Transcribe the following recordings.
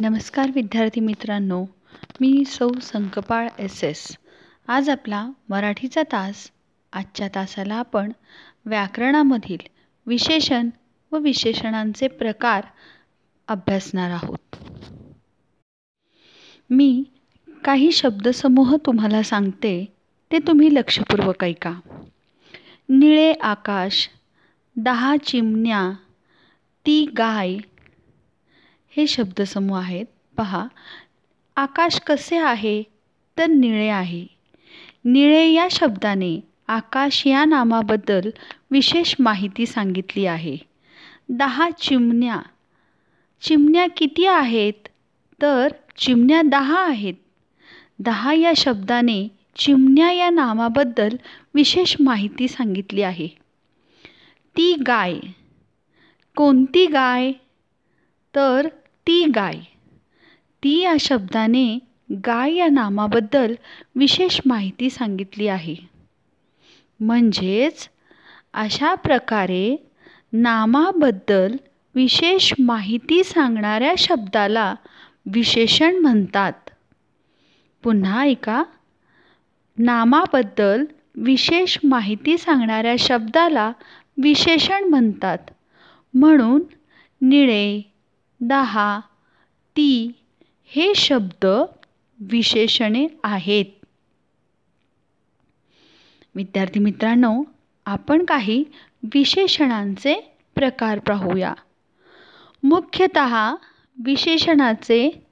नमस्कार विद्यार्थी मित्रांनो मी सौ संकपाळ एस एस. आज आपला मराठीचा तास. आजच्या तासाला आपण व्याकरणामधील विशेषण व विशेषणांचे प्रकार अभ्यासणार आहोत. मी काही शब्दसमूह तुम्हाला सांगते ते तुम्ही लक्षपूर्वक ऐका. निळे आकाश दहा चिमण्या ती गाय हे शब्दसमूह आहेत. पहा आकाश कसे आहे तर निळे आहे. निळे या शब्दाने आकाश या नामाबद्दल विशेष माहिती सांगितली आहे. दहा चिमण्या. चिमण्या किती आहेत? तर चिमण्या दहा आहेत. दहा या शब्दाने चिमण्या या नामाबद्दल विशेष माहिती सांगितली आहे. ती गाय. कोणती गाय? तर ती गाय. ती या शब्दाने गाय या नामाबद्दल विशेष माहिती सांगितली आहे. म्हणजेच अशा प्रकारे नामाबद्दल विशेष माहिती सांगणाऱ्या शब्दाला विशेषण म्हणतात. पुन्हा ऐका नामाबद्दल विशेष माहिती सांगणाऱ्या शब्दाला विशेषण म्हणतात. म्हणून निळे दहा ती हे शब्द विशेषणे आहेत. विद्यार्थी मित्रांनो आपण काही विशेषणांचे प्रकार पाहूया. मुख्यतः विशेषणाचे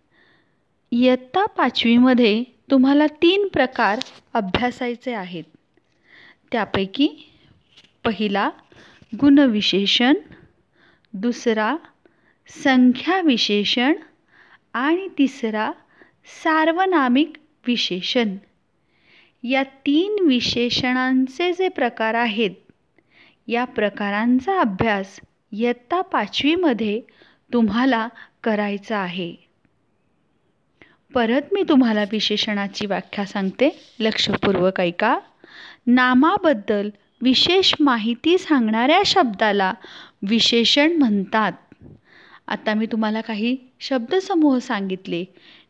इयत्ता पाचवीमध्ये तुम्हाला तीन प्रकार अभ्यासायचे आहेत. त्यापैकी पहिला गुणविशेषण दुसरा संख्या विशेषण आणि तिसरा सार्वनामिक विशेषण. या तीन विशेषणांचे जे प्रकार आहेत या प्रकारांचा अभ्यास इयत्ता पाचवीमध्ये तुम्हाला करायचा आहे. परत मी तुम्हाला विशेषणाची व्याख्या सांगते. लक्षपूर्वक ऐका. नामाबद्दल विशेष माहिती सांगणाऱ्या शब्दाला विशेषण म्हणतात. आता मी तुम्हाला काही शब्दसमूह सांगितले.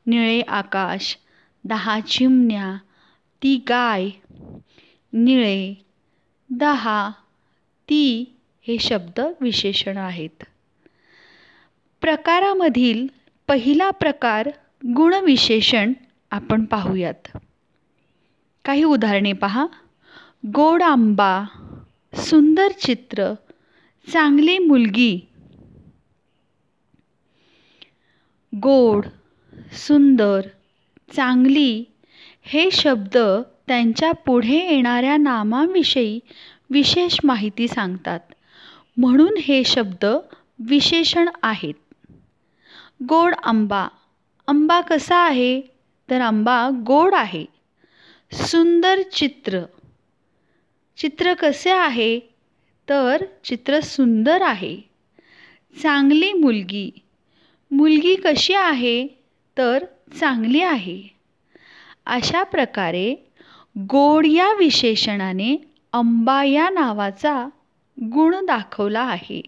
निळे आकाश दहा चिमण्या ती गाय. निळे दहा ती हे शब्द विशेषण आहेत. प्रकारामधील पहिला प्रकार गुणविशेषण आपण पाहूयात. काही उदाहरणे पहा. गोड आंबा सुंदर चित्र चांगली मुलगी गोड सुंदर चांगली हे शब्द त्यांच्या पुढे येणाऱ्या नामाविषयी विशेष माहिती सांगतात. म्हणून हे शब्द विशेषण आहेत. गोड आंबा. आंबा कसा आहे? तर आंबा गोड आहे. सुंदर चित्र. चित्र कसे आहे? तर चित्र सुंदर आहे. चांगली मुलगी. मुलगी कशी आहे तर चांगली आहे. अशा प्रकारे गोड या विशेषणाने आंबा या नावाचा गुण दाखवला आहे.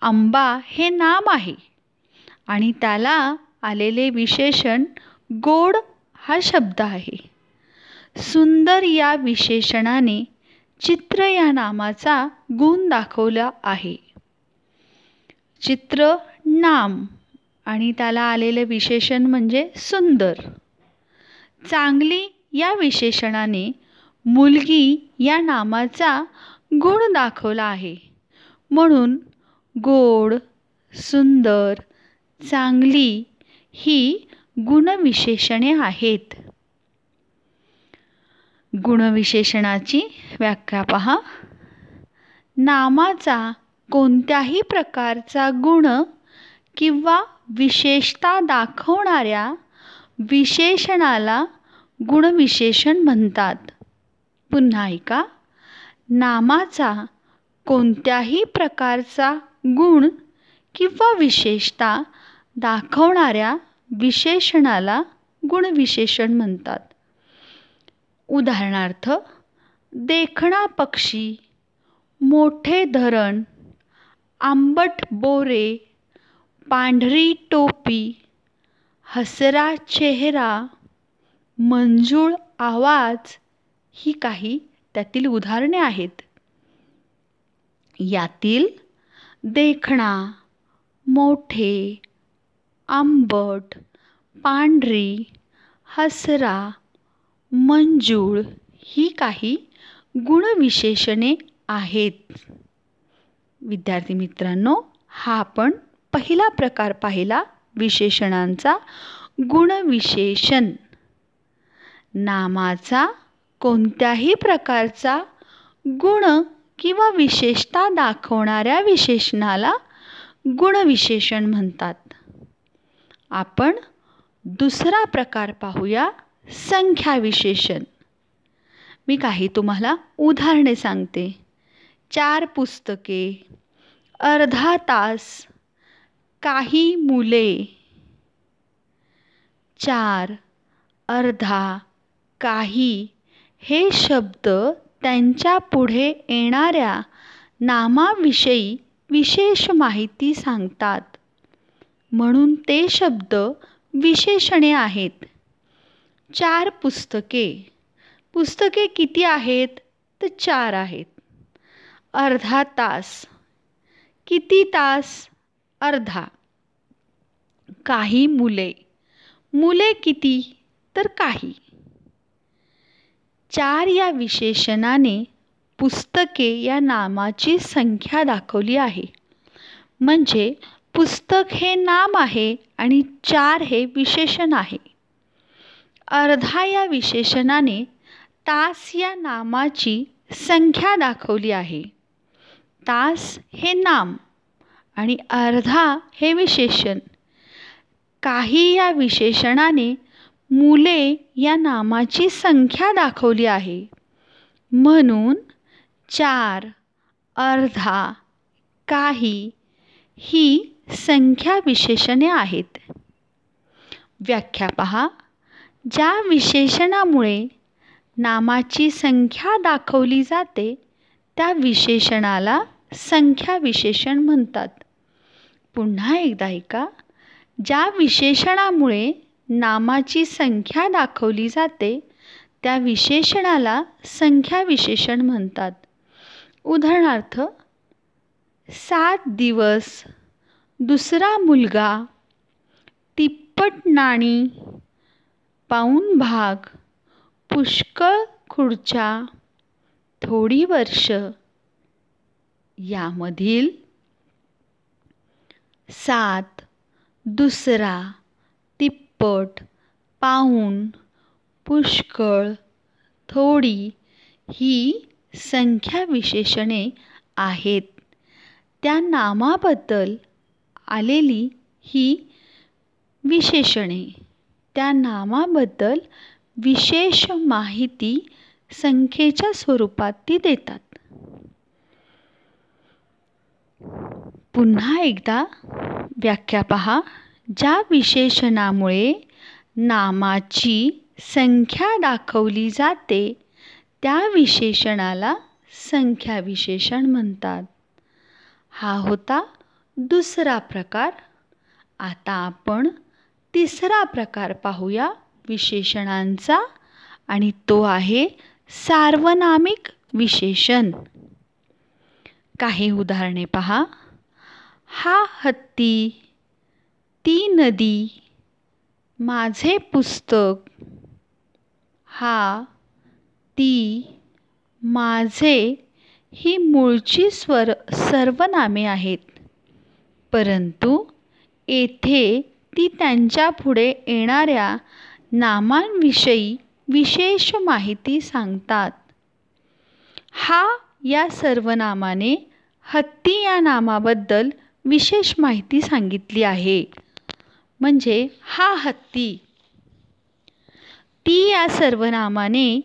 आंबा हे नाम आहे आणि त्याला आलेले विशेषण गोड हा शब्द आहे. सुंदर या विशेषणाने चित्र या नामाचा गुण दाखवला आहे. चित्र नाम. आणि त्याला आलेले विशेषण म्हणजे सुंदर. चांगली या विशेषणाने मुलगी या नामाचा गुण दाखवला आहे. म्हणून गोड सुंदर चांगली ही गुणविशेषणे आहेत. गुणविशेषणाची व्याख्या पहा. नामाचा कोणत्याही प्रकारचा गुण किंवा विशेषता दाखवणाऱ्या विशेषणाला गुणविशेषण म्हणतात. पुन्हा ऐका. नामाचा कोणत्याही प्रकारचा गुण किंवा विशेषता दाखवणाऱ्या विशेषणाला गुणविशेषण म्हणतात. उदाहरणार्थ देखणा पक्षी मोठे धरण आंबट बोरे पांढरी टोपी हसरा चेहरा मंजूळ आवाज ही काही त्यातील उदाहरणे आहेत. यातील देखणा मोठे आंबट पांढरी हसरा मंजूळ ही काही गुणविशेषणे आहेत. विद्यार्थी मित्रांनो हा आपण पहिला प्रकार पाहिला विशेषणांचा गुणविशेषण. नामाचा कोणत्याही प्रकारचा गुण किंवा विशेषता दाखवणाऱ्या विशेषणाला गुणविशेषण म्हणतात. आपण दुसरा प्रकार पाहूया संख्या विशेषण मी काही तुम्हाला उदाहरणे सांगते. चार पुस्तके अर्धा तास काही मुले. चार अर्धा काही. हे शब्द त्यांच्या पुढे येणाऱ्या नामाविषयी विशेष माहिती सांगतात. म्हणून ते शब्द विशेषणे आहेत. चार पुस्तके. पुस्तके किती आहेत? तर चार आहेत. अर्धा तास. किती तास? अर्धा. काही मुले. मुले किती तर काही. चार या विशेषणाने पुस्तके या नामाची संख्या दाखवली आहे. म्हणजे पुस्तक हे नाम आहे आणि चार हे विशेषण आहे. अर्धा या विशेषणाने तास या नामाची संख्या दाखवली आहे. तास हे नाम. आणि अर्धा हे विशेषण. काही या विशेषणाने मुले या नामाची संख्या दाखवली आहे. म्हणून चार अर्धा काही ही संख्या विशेषणे आहेत. व्याख्या पहा. ज्या विशेषणामुळे नामाची संख्या दाखवली जाते त्या विशेषणाला संख्या विशेषण म्हणतात. पुन्हा एकदा ऐका. ज्या विशेषणामुळे नामाची संख्या दाखवली जाते त्या विशेषणाला संख्या विशेषण म्हणतात. उदाहरणार्थ सात दिवस दुसरा मुलगा तिप्पट नाणी पाऊण भाग पुष्कळ खुर्च्या थोडी वर्ष. यामधील सात दुसरा तिप्पट पाऊण पुष्कळ थोडी ही संख्या विशेषणे आहेत. त्या नामाबद्दल आलेली ही विशेषणे. त्या नामाबद्दल विशेष माहिती संख्येच्या स्वरूपात ती देतात. पुन्हा एकदा व्याख्या पहा ज्या विशेषणामुळे नामाची संख्या दाखवली जाते त्या विशेषणाला संख्या विशेषण म्हणतात. हा होता दुसरा प्रकार. आता आपण तिसरा प्रकार पाहूया विशेषणांचा आणि तो आहे सार्वनामिक विशेषण. काही उदाहरणे पहा. हा हत्ती ती नदी माझे पुस्तक. हा ती माझे ही मूळची स्वर सर्वनामे आहेत. परंतु येथे ती त्यांच्या पुढे येणाऱ्या नामांविषयी विशेष माहिती सांगतात. हा या सर्वनामाने हत्ती या नामाबद्दल विशेष माहिती सांगितली आहे. म्हणजे हा हत्ती. ती या सर्वनामाने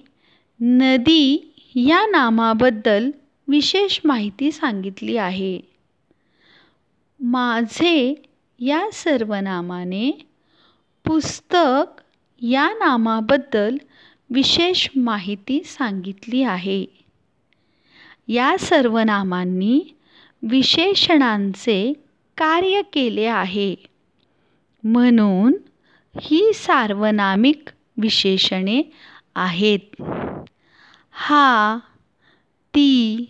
नदी या नामाबद्दल विशेष माहिती सांगितली आहे. माझे या सर्वनामाने पुस्तक या नामाबद्दल विशेष माहिती सांगितली आहे. या सर्वनामांनी विशेषणांचे कार्य केले आहे. म्हणून ही सार्वनामिक विशेषणे आहेत. हा ती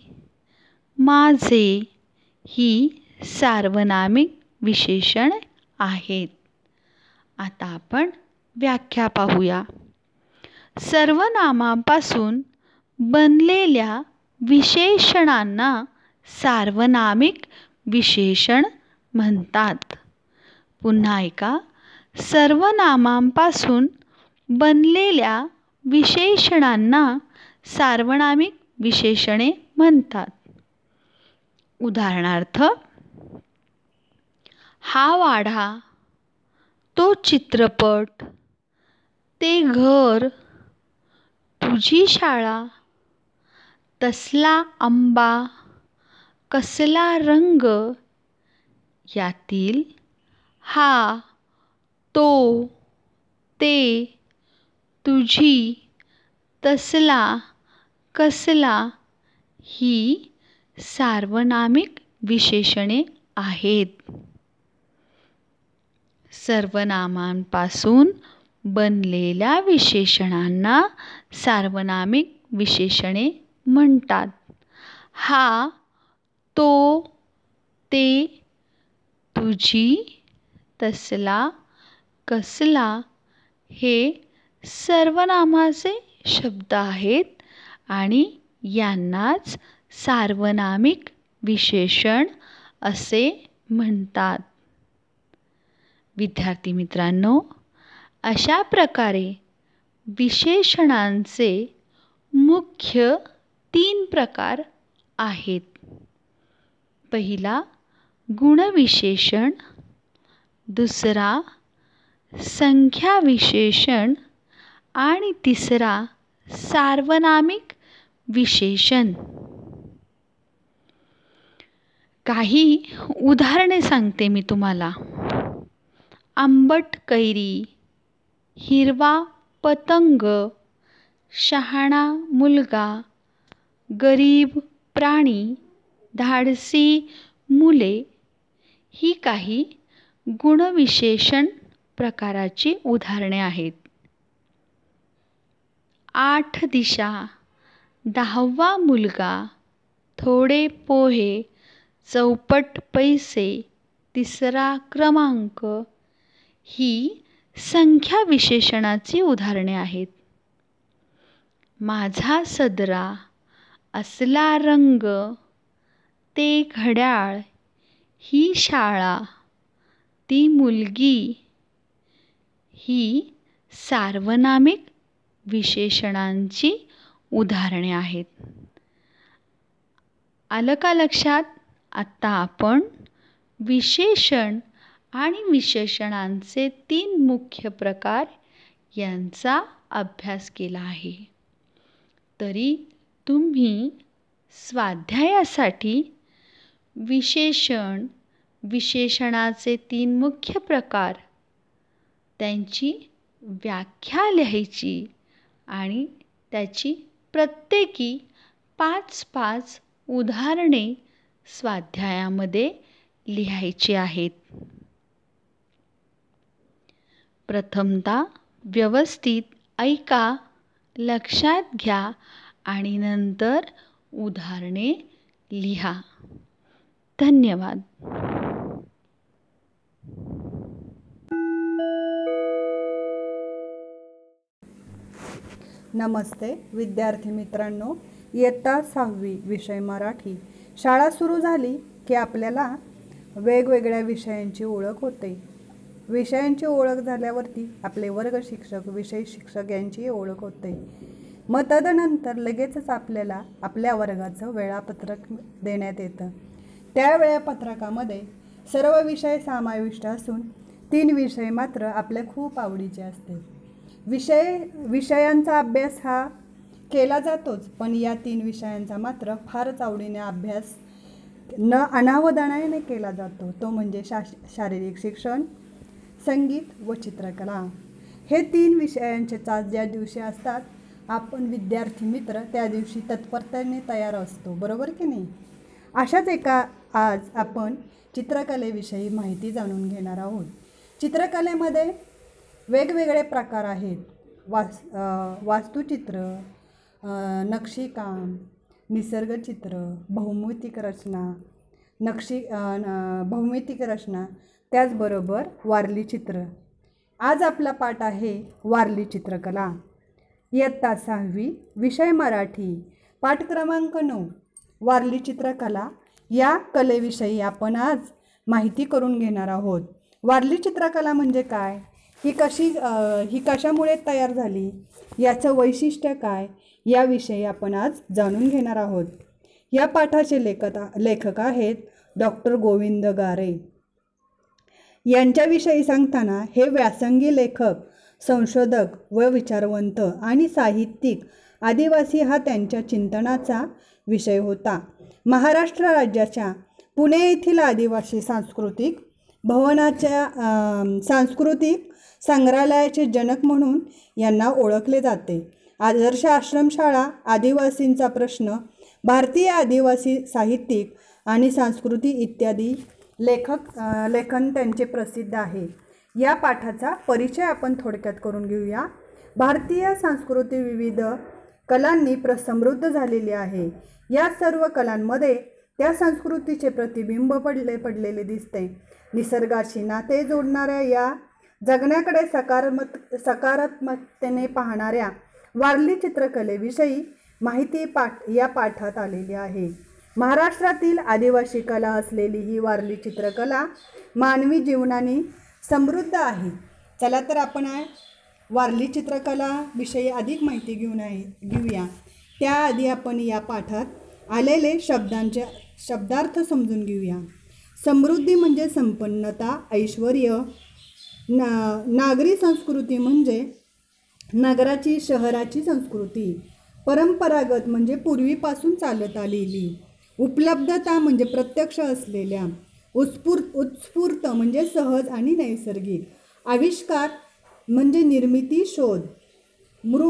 माझे ही सार्वनामिक विशेषण आहेत. आता आपण व्याख्या पाहूया. सर्वनामापासून बनलेल्या विशेषणांना सार्वनामिक विशेषण म्हणतात. पुन्हा ऐका. सर्वनामांपासून बनलेल्या विशेषणांना सार्वनामिक विशेषणे म्हणतात. उदाहरणार्थ हा वाडा तो चित्रपट ते घर तुझी शाळा तसला आंबा कसला रंग यातील हा तो ते तुझी तसला कसला ही सार्वनामिक विशेषणे आहेत. सर्वनामांपासून बनलेल्या विशेषणांना सार्वनामिक विशेषणे म्हणतात. हा तो ते तुझी तसला कसला हे सर्वनामाचे शब्द आहेत आणि यांनाच सार्वनामिक विशेषण असे म्हणतात. विद्यार्थी मित्रांनो अशा प्रकारे विशेषणांचे मुख्य तीन प्रकार आहेत. पहिला गुणविशेषण दुसरा संख्याविशेषण आणि तिसरा सार्वनामिक विशेषण. काही उदाहरणे सांगते मी तुम्हाला. आंबट कैरी हिरवा पतंग शहाणा मुलगा गरीब प्राणी धाडसी मुले ही काही गुणविशेषण प्रकाराची उदाहरणे आहेत. आठ दिशा. दहावा मुलगा. थोडे पोहे. चौपट पैसे. तिसरा क्रमांक. ही संख्या विशेषणाची उदाहरणे आहेत. माझा सदरा. असला रंग. ते घड्याळ ही शाळा ती मुलगी ही सार्वनामिक विशेषणांची उदाहरणे आहेत. आलं का लक्षात आत्ता आपण विशेषण आणि विशेषणांचे तीन मुख्य प्रकार यांचा अभ्यास केला आहे. तरी तुम्ही स्वाध्यायासाठी विशेषण विशेषणाचे तीन मुख्य प्रकार. त्यांची व्याख्या लिहायची आणि त्याची प्रत्येकी पाच पाच उदाहरणे स्वाध्यायामध्ये लिहायची आहेत. प्रथमता व्यवस्थित ऐका लक्षात घ्या आणि नंतर उदाहरणे लिहा. धन्यवाद. नमस्ते विद्यार्थी मित्रांनो. इयत्ता सहावी विषय मराठी. शाळा सुरू झाली की आपल्याला वेगवेगळ्या विषयांची ओळख होते. विषयांची ओळख झाल्यावरती आपले वर्ग शिक्षक विषय शिक्षक यांची ओळख होते. मग तदनंतर लगेचच आपल्याला आपल्या वर्गाचं वेळापत्रक देण्यात येतं. त्या वेळापत्रकामध्ये सर्व विषय समाविष्ट असून तीन विषय मात्र आपल्या खूप आवडीचे असते. विषय विषयांचा अभ्यास हा केला जातोच पण या तीन विषयांचा मात्र फारच आवडीने अभ्यास न अनावधानाने केला जातो. तो म्हणजे शा शारीरिक शिक्षण संगीत व चित्रकला. हे तीन विषयांचे तास ज्या दिवशी असतात आपण विद्यार्थी मित्र त्या दिवशी तत्परतेने तयार असतो. बरोबर की नाही? अशाच एका आज आपण चित्रकलेविषयी माहिती जाणून घेणार आहोत. चित्रकलेमध्ये वेगवेगळे प्रकार आहेत. वास वास्तुचित्र नक्षीकाम निसर्गचित्र भौमितिक रचना नक्षी न- भौमितिक रचना त्याचबरोबर वारली चित्र. आज आपला पाठ आहे वारली चित्रकला. इयत्ता सहावी विषय मराठी पाठ क्रमांक नऊ वारली चित्रकला. या कलेविषयी आपण आज माहिती करून घेणार आहोत. वारली चित्रकला म्हणजे काय? ही कशी ही कशामुळे तयार झाली? याचं वैशिष्ट्य काय? याविषयी आपण आज जाणून घेणार आहोत. या पाठाचे लेखता लेखक आहेत डॉक्टर गोविंद गारे. यांच्याविषयी सांगताना हे व्यासंगी लेखक संशोधक व विचारवंत आणि साहित्यिक आदिवासी हा त्यांच्या चिंतनाचा विषय होता. महाराष्ट्र राज्याच्या पुणे येथील आदिवासी सांस्कृतिक भवनाच्या सांस्कृतिक संग्रहालयाचे जनक म्हणून यांना ओळखले जाते. आदर्श आश्रमशाळा आदिवासींचा प्रश्न भारतीय आदिवासी साहित्यिक आणि संस्कृती इत्यादी लेखक लेखन त्यांचे प्रसिद्ध आहे. या पाठाचा परिचय आपण थोडक्यात करून घेऊया. भारतीय संस्कृती विविध कलांनी प्र समृद्ध झालेली आहे. या सर्व कलांमध्ये त्या संस्कृतीचे प्रतिबिंब पडले पडलेले दिसते. निसर्गाशी नाते जोडणाऱ्या या जगण्याकडे सकारात्मक सकारात्मकतेने पाहणाऱ्या वारली चित्रकलेविषयी माहिती पाठ या पाठात आलेली आहे. महाराष्ट्रातील आदिवासी कला असलेली ही वारली चित्रकला मानवी जीवनाने समृद्ध आहे. चला तर आपण वारली चित्रकलाविषयी अधिक माहिती घेऊन आहे घेऊया. त्याआधी आपण या पाठात आलेले शब्दांचे शब्दार्थ समजून घेऊया. समृद्धी म्हणजे संपन्नता ऐश्वर ना नागरी संस्कृती म्हणजे नगराची शहराची संस्कृती. परंपरागत म्हणजे पूर्वीपासून चालत आलेली. उपलब्धता म्हणजे प्रत्यक्ष असलेल्या. उत्स्फूर्त उत्स्फूर्त म्हणजे सहज आणि नैसर्गिक. आविष्कार म्हणजे निर्मिती शोध. मृ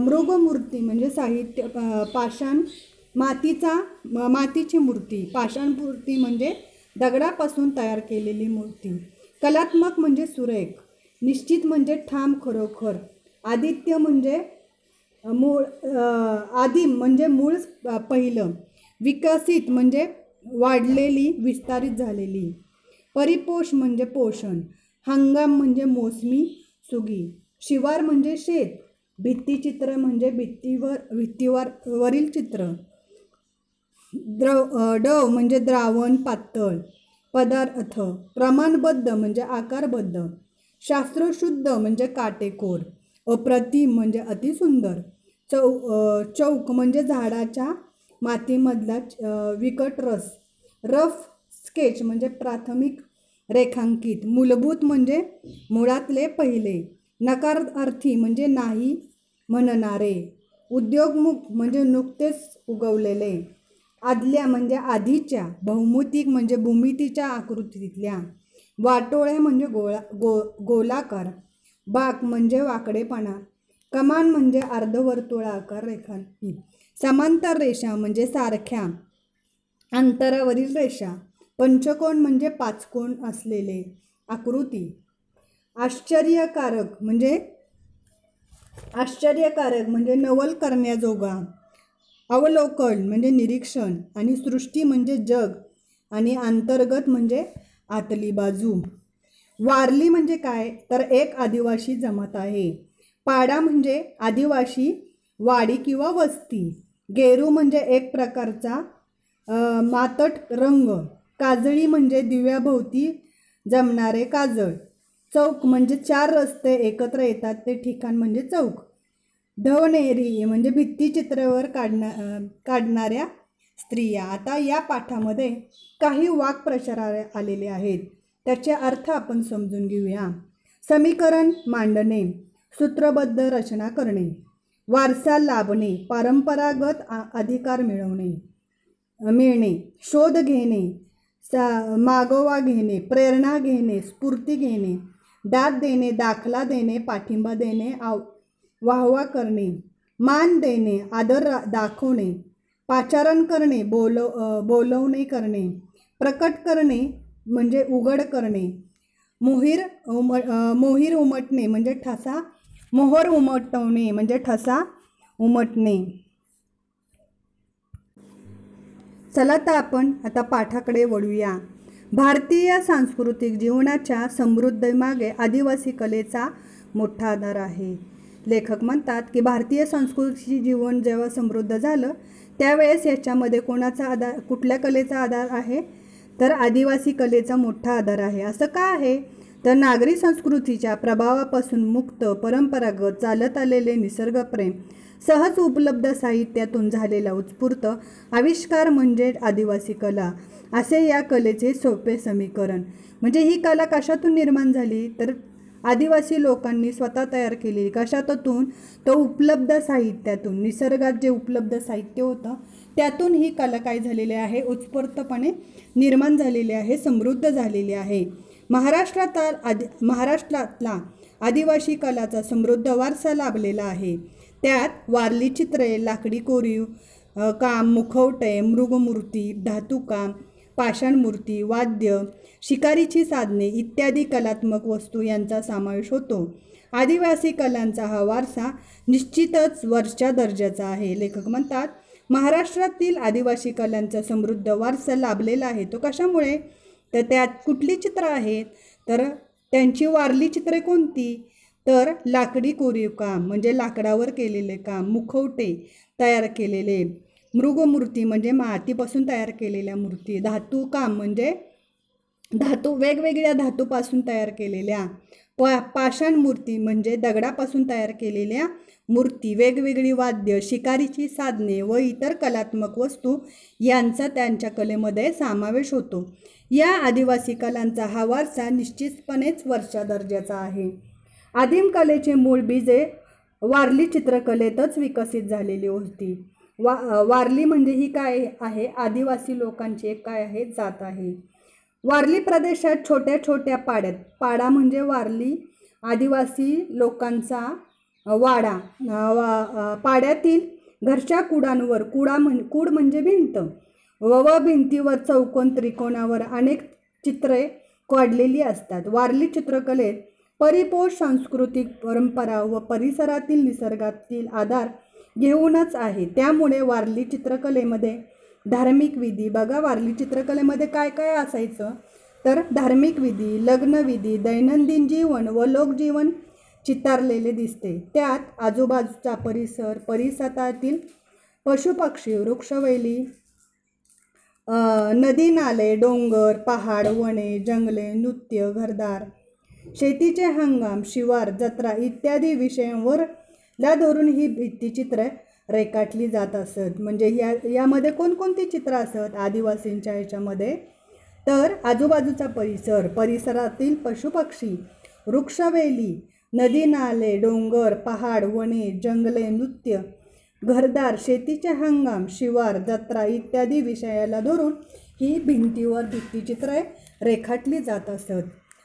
मृगमूर्ती म्हणजे साहित्य पाषाण मातीचा म- मातीची मूर्ती पाषाणमूर्ती म्हणजे दगडापासून तयार केलेली मूर्ती. कलात्मक म्हणजे सुरेख निश्चित म्हणजे ठाम खरोखर आदित्य म्हणजे मूळ आदिम म्हणजे मूळ पहिलं विकसित म्हणजे वाढलेली विस्तारित झालेली. परिपोष म्हणजे पोषण हंगाम म्हणजे मोसमी सुगी शिवार म्हणजे शेत भित्तीचित्र म्हणजे भित्तीवर भित्तीवर वरील चित्र. द्रव डव म्हणजे द्रावण पातळ पदार्थ प्रमाणबद्ध म्हणजे आकारबद्ध शास्त्रशुद्ध म्हणजे काटेकोर अप्रतिम म्हणजे अतिसुंदर चौ चौक म्हणजे झाडाच्या मातीमधला विकट रस रफ स्केच म्हणजे प्राथमिक रेखांकित मूलभूत म्हणजे मुळातले पहिले नकारार्थी म्हणजे नाही म्हणणारे उद्योगमुख म्हणजे नुकतेच उगवलेले आदल्या म्हणजे आधीच्या भौमितिक म्हणजे भूमितीच्या आकृतीतल्या. वाटोळ्या म्हणजे गोळा गो गोलाकार. बाक म्हणजे वाकडेपणा. कमान म्हणजे अर्धवर्तुळाकार रेखा समांतर रेषा म्हणजे सारख्या. अंतरावरील रेषा. पंचकोण म्हणजे पाचकोण असलेले आकृती. आश्चर्यकारक म्हणजे आश्चर्यकारक म्हणजे नवल करण्याजोगा. अवलोकन म्हणजे निरीक्षण आणि सृष्टी म्हणजे जग आणि अंतर्गत म्हणजे आतली बाजू. वारली म्हणजे काय? तर एक आदिवासी जमत आहे. पाडा म्हणजे आदिवासी वाडी किंवा वस्ती. गेरू म्हणजे एक प्रकारचा मातट रंग. काजळी म्हणजे दिव्याभोवती जमणारे काजळ. चौक म्हणजे चार रस्ते एकत्र येतात. ते ठिकाण म्हणजे चौक. ढवणेरी म्हणजे भित्तीचित्रावर काढणा काढणाऱ्या स्त्रिया. आता या पाठामध्ये काही वाक्प्रचार आ- आलेले आहेत. त्याचे अर्थ आपण समजून घेऊया. समीकरण मांडणे सूत्रबद्ध रचना करणे वारसा लाभणे परंपरागत आ- अधिकार मिळवणे मिळणे शोध घेणे सा मागोवा घेणे प्रेरणा घेणे स्फूर्ती घेणे दाद देणे दाखला देणे पाठिंबा देणे आव वाहवा करणे मान देणे आदर रा- दाखवणे पाचारण करणे बोलव बोलवणे करणे प्रकट करणे म्हणजे उघड करणे मोहीर उम मोहीर उमटणे म्हणजे ठसा मोहर उमटवणे म्हणजे ठसा उमटणे. चला तर आपण आता पाठाकडे वळूया. भारतीय सांस्कृतिक जीवनाच्या समृद्धीमागे आदिवासी कलेचा मोठा आधार आहे. लेखक म्हणतात की भारतीय संस्कृतीची जीवन जेव्हा समृद्ध झालं त्यावेळेस याच्यामध्ये कोणाचा आधार कुठल्या कलेचा आधार आहे? तर आदिवासी कलेचा मोठा आधार आहे. असं का आहे? तर नागरी संस्कृतीच्या प्रभावापासून मुक्त परंपरागत चालत आलेले निसर्गप्रेम सहज उपलब्ध साहित्यातून झालेला उत्स्फूर्त आविष्कार म्हणजे आदिवासी कला. असे या कलेचे सोपे समीकरण. म्हणजे ही कला कशातून निर्माण झाली? तर आदिवासी लोकांनी स्वतः तयार केलेली कशातून तो उपलब्ध साहित्यातून. निसर्गात जे उपलब्ध साहित्य होतं त्यातून ही कला काय झालेली आहे? उत्स्फूर्तपणे निर्माण झालेली आहे समृद्ध झालेली आहे. महाराष्ट्रात आदि महाराष्ट्रातला आदिवासी कलाचा समृद्ध वारसा लाभलेला आहे. त्यात वारली चित्रे लाकडी कोरीव काम मुखवटे मृगमूर्ती धातुकाम पाषाणमूर्ती वाद्य शिकारीची साधने इत्यादी कलात्मक वस्तू यांचा समावेश होतो. आदिवासी कलांचा हा वारसा निश्चितच वरच्या दर्जाचा आहे. लेखक म्हणतात महाराष्ट्रातील आदिवासी कलांचा समृद्ध वारसा लाभलेला आहे. तो कशामुळे? तर त्यात कुठली चित्र आहेत? तर त्यांची वारली चित्रे कोणती? तर लाकडी कोरीव काम म्हणजे लाकडावर केलेले काम मुखवटे तयार केलेले मृगमूर्ती म्हणजे मातीपासून तयार केलेल्या मूर्ती धातू काम म्हणजे धातू वेगवेगळ्या धातूपासून तयार केलेल्या पा पाषाण मूर्ती म्हणजे दगडापासून तयार केलेल्या मूर्ती वेगवेगळी वाद्य शिकारीची साधने व इतर कलात्मक वस्तू यांचा त्यांच्या कलेमध्ये समावेश होतो. या आदिवासी कलांचा हा वारसा निश्चितपणेच वरच्या दर्जाचा आहे. आदिम कलेचे मूळ बीजे वारली चित्रकलेतच विकसित झालेली होती. वा वारली म्हणजे ही काय आहे? आदिवासी लोकांची एक काय आहे? जात आहे. वारली प्रदेशात छोट्या छोट्या पाड्यात. पाडा म्हणजे वारली आदिवासी लोकांचा वाडा. वा- पाड्यातील घरच्या कुडांवर कुडा म्हण कूड म्हणजे भिंत. व व भिंतीवर चौकोन त्रिकोणावर अनेक चित्रे काढलेली असतात. वारली चित्रकलेत परिपोष सांस्कृतिक परंपरा व परिसरातील निसर्गातील आधार घेऊनच आहे. त्यामुळे वारली चित्रकलेमध्ये धार्मिक विधी. बघा वारली चित्रकलेमध्ये काय काय असायचं? तर धार्मिक विधी लग्नविधी दैनंदिन जीवन व लोकजीवन चितारलेले दिसते. त्यात आजूबाजूचा परिसर परिसरातील पशुपक्षी वृक्षवेली नदी नाले डोंगर पहाड वने जंगले नृत्य घरदार शेतीचे हंगाम शिवार जत्रा इत्यादी विषयांवर ला धरून ही भित्तिचित्र रेखाटली जात असत. म्हणजे या यामध्ये कोणकोणती चित्र असत आदिवासींच्या ह्याच्यामध्ये? तर आजूबाजूचा परिसर परिसरातील पशुपक्षी वृक्षवेली नदी नाले डोंगर पहाड वने जंगले नृत्य घरदार शेतीचे हंगाम शिवार जत्रा इत्यादी विषयाला धरून ही भिंतीवर भित्तीचित्रे रेखाटली जात असत.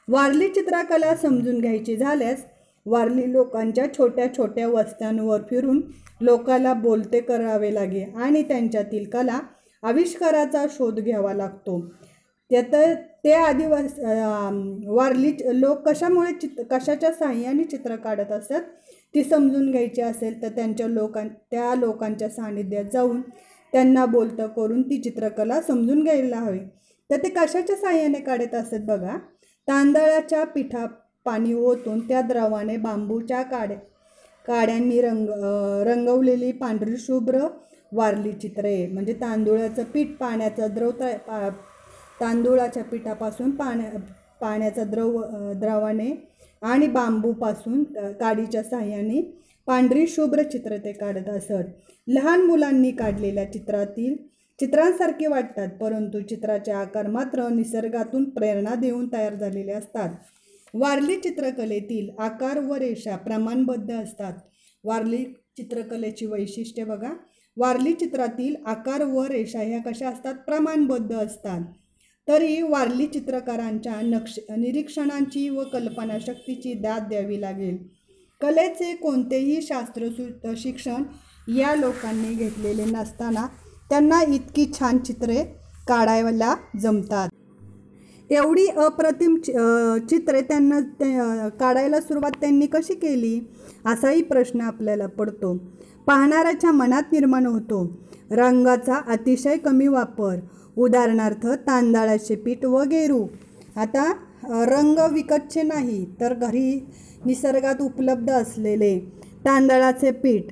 वारली चित्रकला समजून घ्यायची झाल्यास वारली लोकांच्या छोट्या छोट्या वस्त्यांवर फिरून लोकाला बोलते करावे लागे आणि त्यांच्यातील कला आविष्काराचा शोध घ्यावा लागतो. त्यात ते आदिवास वारली लोक कशामुळे चित कशाच्या साह्याने चित्र काढत असतात ती समजून घ्यायची असेल तर त्यांच्या लोकां त्या लोकांच्या सानिध्यात जाऊन त्यांना बोलतं करून ती चित्रकला समजून घ्यायला हवी. तर ते कशाच्या साह्याने काढत असत बघा? तांदळाच्या पिठा पाणी ओतून त्या द्रवाने बांबूच्या काड्या काड्यांनी रंग रंगवलेली पांढरी शुभ्र वारली चित्रे. म्हणजे तांदूळाचं पीठ पाण्याचा द्रव तया पा तांदूळाच्या पिठापासून पाण्या पाण्याचा द्रव द्रवाने आणि बांबूपासून काडीच्या साह्याने पांढरी शुभ्र चित्र ते काढत असत. लहान मुलांनी काढलेल्या चित्रातील चित्रांसारखे वाटतात परंतु चित्राचे आकार मात्र निसर्गातून प्रेरणा देऊन तयार झालेले असतात. वारली चित्रकलेतील आकार व रेषा प्रमाणबद्ध असतात. वारली चित्रकलेची वैशिष्ट्ये बघा. वारली चित्रातील आकार व रेषा ह्या कशा असतात? प्रमाणबद्ध असतात. तरी वारली चित्रकारांच्या नक्ष निरीक्षणांची व कल्पनाशक्तीची दाद द्यावी लागेल. कलेचे कोणतेही शास्त्रसु शिक्षण या लोकांनी घेतलेले नसताना त्यांना इतकी छान चित्रे काढायला जमतात. एवढी अप्रतिम चि- चित्रे त्यांना ते- काढायला सुरुवात त्यांनी कशी केली? असाही प्रश्न आपल्याला पडतो. पाहणाऱ्याच्या मनात निर्माण होतो. रंगाचा अतिशय कमी वापर उदाहरणार्थ तांदळाचे पीठ व गेरू आता रंग विकतचे नाही तर घरी निसर्गात उपलब्ध असलेले तांदळाचे पीठ